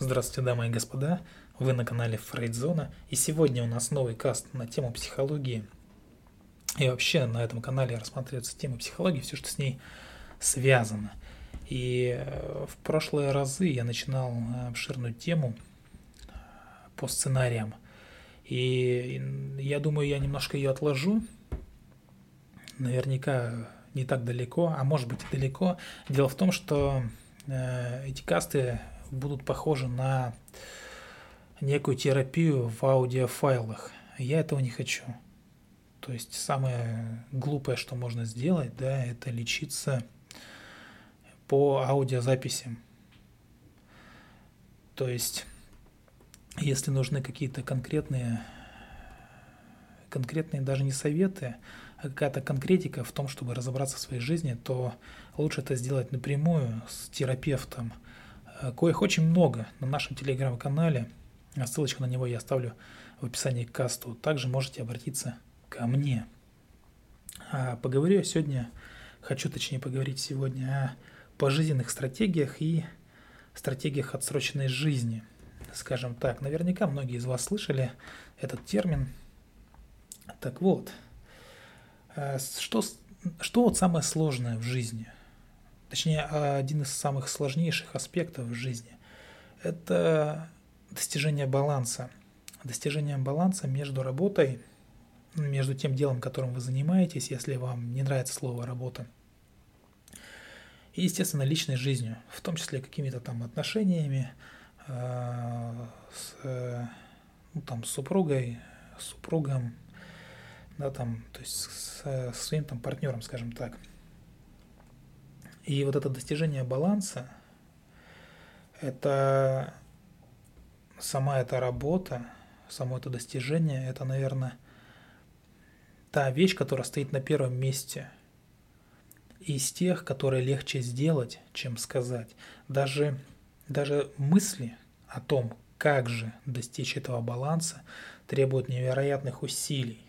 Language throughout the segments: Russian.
Здравствуйте, дамы и господа. Вы на канале Фрейдзона. И сегодня у нас новый каст на тему психологии. И вообще на этом канале рассматривается тема психологии, все, что с ней связано. И э, в прошлые разы я начинал э, обширную тему э, по сценариям. И я думаю, я немножко ее отложу. Наверняка не так далеко, а может быть и далеко. Дело в том, что эти касты будут похожи на некую терапию в аудиофайлах. Я этого не хочу. То есть самое глупое, что можно сделать, да, это лечиться по аудиозаписям. То есть, если нужны какие-то конкретные, конкретные даже не коветы, а какая-то конкретика в том, чтобы разобраться в своей жизни, то лучше это сделать напрямую с терапевтом – коих очень много на нашем телеграм-канале. Ссылочку на него я оставлю в описании к касту. Также можете обратиться ко мне. А поговорю сегодня, хочу точнее поговорить сегодня о пожизненных стратегиях и стратегиях отсроченной жизни. Скажем так, наверняка многие из вас слышали этот термин. Так вот, э, что, что вот самое сложное в жизни – точнее, один из самых сложнейших аспектов в жизни – это достижение баланса. Достижение баланса между работой, между тем делом, которым вы занимаетесь, если вам не нравится слово «работа», и, естественно, личной жизнью, в том числе какими-то там отношениями э, с, ну, там, с супругой, супругом, да, там, то есть с, со своим там партнером, скажем так – и вот это достижение баланса, это сама эта работа, само это достижение, это, наверное, та вещь, которая стоит на первом месте из тех, которые легче сделать, чем сказать. Даже, даже мысли о том, как же достичь этого баланса, требуют невероятных усилий.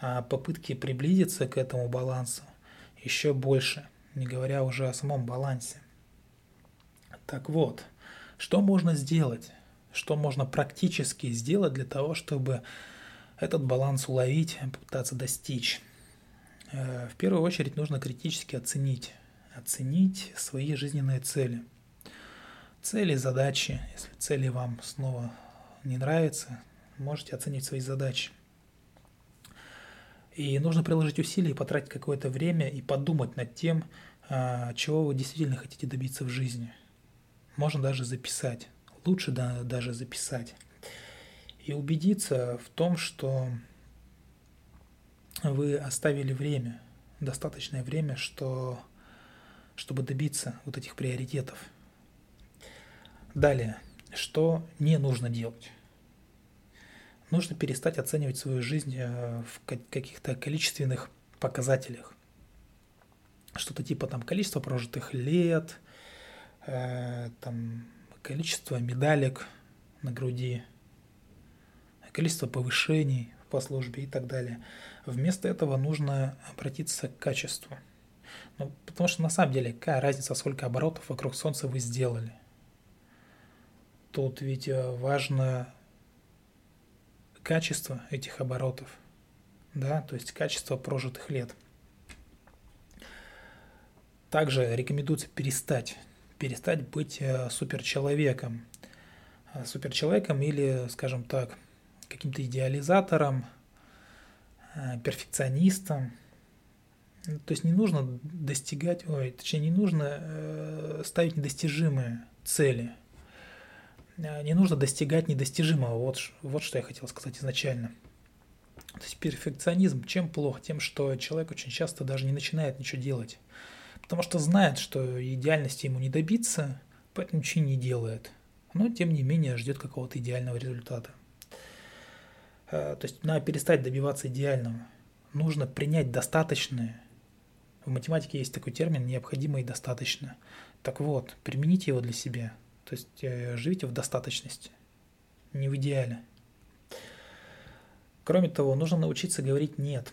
А попытки приблизиться к этому балансу еще больше – не говоря уже о самом балансе. Так вот, что можно сделать? Что можно практически сделать для того, чтобы этот баланс уловить, попытаться достичь? Э, в первую очередь нужно критически оценить, оценить свои жизненные цели. Цели, задачи. Если цели вам снова не нравятся, можете оценить свои задачи – и нужно приложить усилия, потратить какое-то время и подумать над тем, а, чего вы действительно хотите добиться в жизни. Можно даже записать. Лучше да, даже записать. И убедиться в том, что вы оставили время, достаточное время, что, чтобы добиться вот этих приоритетов. Далее, что не нужно делать? Нужно перестать оценивать свою жизнь э, в каких-то количественных показателях. Что-то типа там количество прожитых лет, э, там количество медалек на груди, количество повышений по службе и так далее. Вместо этого нужно обратиться к качеству. Ну, потому что на самом деле какая разница, сколько оборотов вокруг Солнца вы сделали. Тут ведь э, важно качество этих оборотов, да, то есть качество прожитых лет. Также рекомендуется перестать, перестать быть э, суперчеловеком. Э, суперчеловеком или, скажем так, каким-то идеализатором, э, перфекционистом. То есть не нужно достигать, ой, точнее не нужно ставить недостижимые цели – не нужно достигать недостижимого. Вот, вот что я хотел сказать изначально. То есть перфекционизм чем плох? Тем, что человек очень часто даже не начинает ничего делать. Потому что знает, что идеальности ему не добиться, поэтому ничего не делает. Но, тем не менее, ждет какого-то идеального результата. Э, то есть надо перестать добиваться идеального. Нужно принять достаточное. В математике есть такой термин «необходимо и достаточно». Так вот, примените его для себя – то есть э, живите в достаточности, не в идеале. Кроме того, нужно научиться говорить «нет»,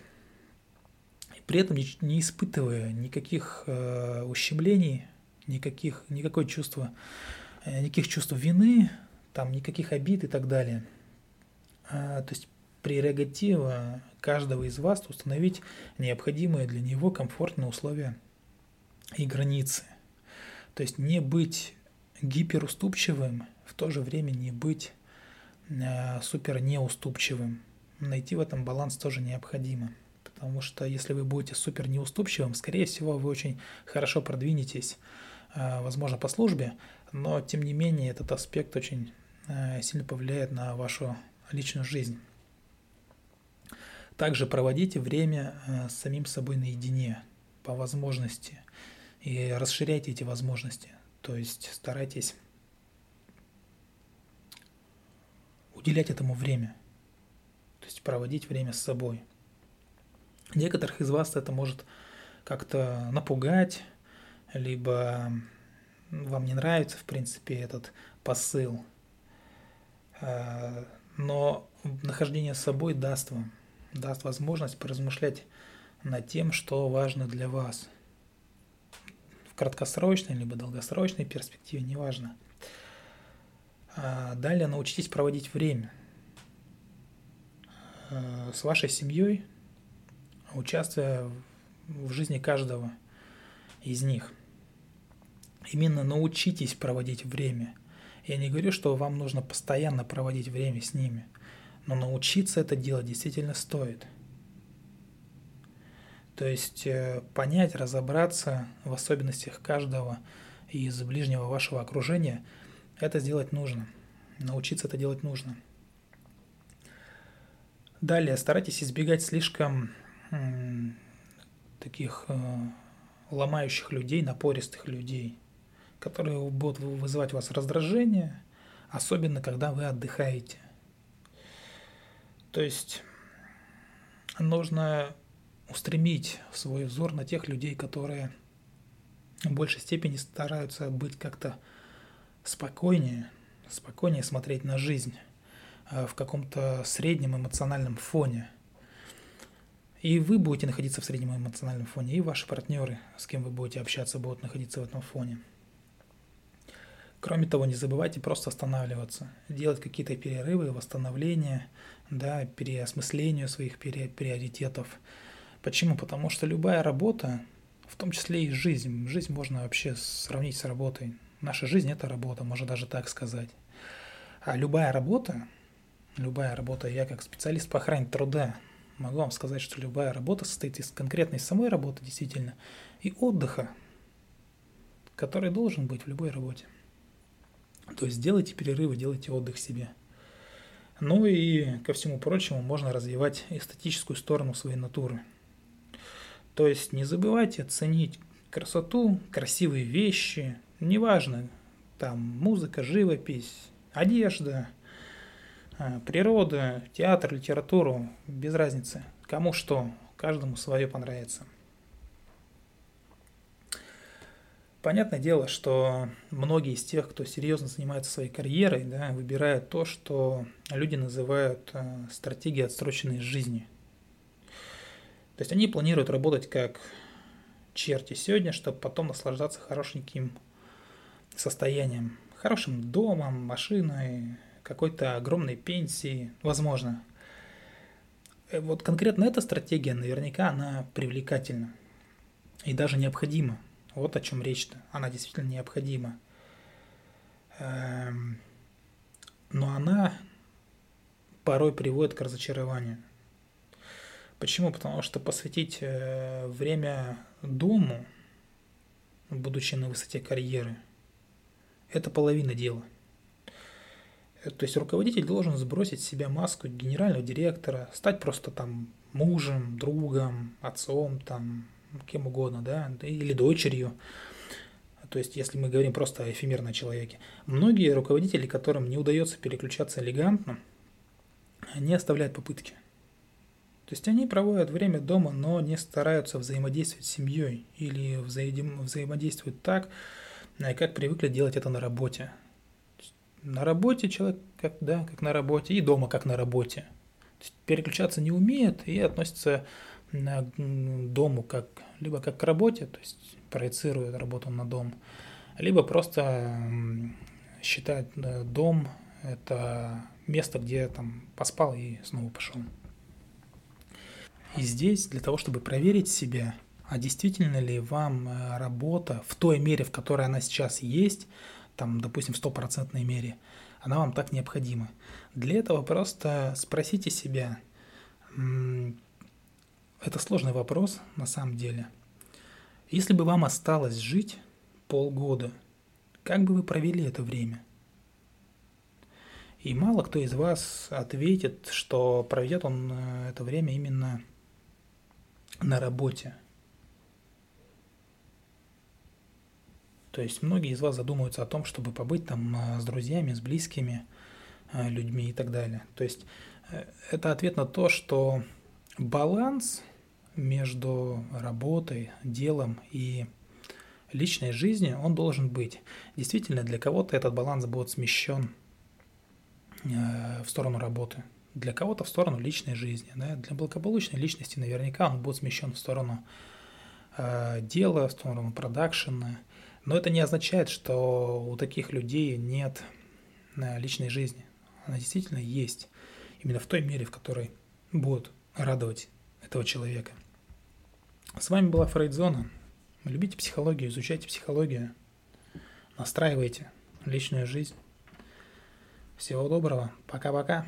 и при этом не испытывая никаких э, ущемлений, никаких, никакое чувство э, никаких чувств вины, там никаких обид и так далее. А, то есть прерогатива каждого из вас установить необходимые для него комфортные условия и границы. То есть не быть гиперуступчивым, в то же время не быть э, супер неуступчивым. Найти в этом баланс тоже необходимо. Потому что если вы будете супер неуступчивым, скорее всего, вы очень хорошо продвинетесь, э, возможно, по службе, но тем не менее этот аспект очень э, сильно повлияет на вашу личную жизнь. Также проводите время э, с самим собой наедине по возможности и расширяйте эти возможности. То есть старайтесь уделять этому время, то есть проводить время с собой. Некоторых из вас это может как-то напугать, либо вам не нравится, в принципе, этот посыл. Э, но нахождение с собой даст вам, даст возможность поразмышлять над тем, что важно для вас. Краткосрочной либо долгосрочной перспективе, неважно. А далее научитесь проводить время э, с вашей семьей, участвуя в жизни каждого из них. Именно научитесь проводить время. Я не говорю, что вам нужно постоянно проводить время с ними, но научиться это делать действительно стоит. То есть э, понять, разобраться в особенностях каждого из ближнего вашего окружения, это сделать нужно. Научиться это делать нужно. Далее, старайтесь избегать слишком таких э, ломающих людей, напористых людей, которые будут вызывать у вас раздражение, особенно когда вы отдыхаете. То есть нужно устремить свой взор на тех людей, которые в большей степени стараются быть как-то спокойнее, спокойнее смотреть на жизнь э, в каком-то среднем эмоциональном фоне – и вы будете находиться в среднем эмоциональном фоне, и ваши партнеры, с кем вы будете общаться, будут находиться в этом фоне. Кроме того, не забывайте просто останавливаться, делать какие-то перерывы, восстановления, да, переосмысление своих приоритетов. Почему? Потому что любая работа, в том числе и жизнь, жизнь можно вообще сравнить с работой. Наша жизнь – это работа, можно даже так сказать. А любая работа, любая работа, я как специалист по охране труда, могу вам сказать, что любая работа состоит из конкретной самой работы, действительно, и отдыха, который должен быть в любой работе. То есть делайте перерывы, делайте отдых себе. Ну и ко всему прочему можно развивать эстетическую сторону своей натуры. То есть не забывайте ценить красоту, красивые вещи, неважно, там музыка, живопись, одежда – а, природа, театр, литературу, без разницы. Кому что, каждому свое понравится. Понятное дело, что многие из тех, кто серьезно занимается своей карьерой, да, выбирают то, что люди называют э, стратегией отсроченной жизни. То есть они планируют работать как черти сегодня, чтобы потом наслаждаться хорошеньким состоянием, хорошим домом, машиной, какой-то огромной пенсии, возможно. Э, вот конкретно эта стратегия, наверняка, она привлекательна и даже необходима. Вот о чем речь-то. Она действительно необходима. Эм, но она порой приводит к разочарованию. Почему? Потому что посвятить э, время дому, будучи на высоте карьеры, это половина дела – то есть руководитель должен сбросить с себя маску генерального директора, стать просто там мужем, другом, отцом, там, кем угодно, да, или дочерью. То есть, если мы говорим просто о эфемерном человеке. Многие руководители, которым не удается переключаться элегантно, не оставляют попытки. То есть они проводят время дома, но не стараются взаимодействовать с семьей или взаимодействуют так, как привыкли делать это на работе на работе человек как, да, как на работе, и дома как на работе. переключаться не умеет и относится к дому как либо как к работе, то есть проецирует работу на дом, либо просто считать э, дом – это место, где там поспал и снова пошел. И здесь для того, чтобы проверить себя, а действительно ли вам э, работа в той мере, в которой она сейчас есть, там, допустим, в стопроцентной мере, она вам так необходима. Для этого просто спросите себя, это сложный вопрос на самом деле. Если бы вам осталось жить полгода, как бы вы провели это время? И мало кто из вас ответит, что проведет он э, это время именно на работе. То есть многие из вас задумываются о том, чтобы побыть там э, с друзьями, с близкими э, людьми и так далее. То есть это ответ на то, что баланс между работой, делом и личной жизнью, он должен быть. Действительно, для кого-то этот баланс будет смещен э, в сторону работы, для кого-то в сторону личной жизни. Да? Для благополучной личности наверняка он будет смещен в сторону э, дела, в сторону продакшена. Но это не означает, что у таких людей нет э, личной жизни. Она действительно есть. Именно в той мере, в которой будет радовать этого человека. С вами была Фрейдзона. Любите психологию, изучайте психологию, настраивайте личную жизнь. Всего доброго. Пока-пока.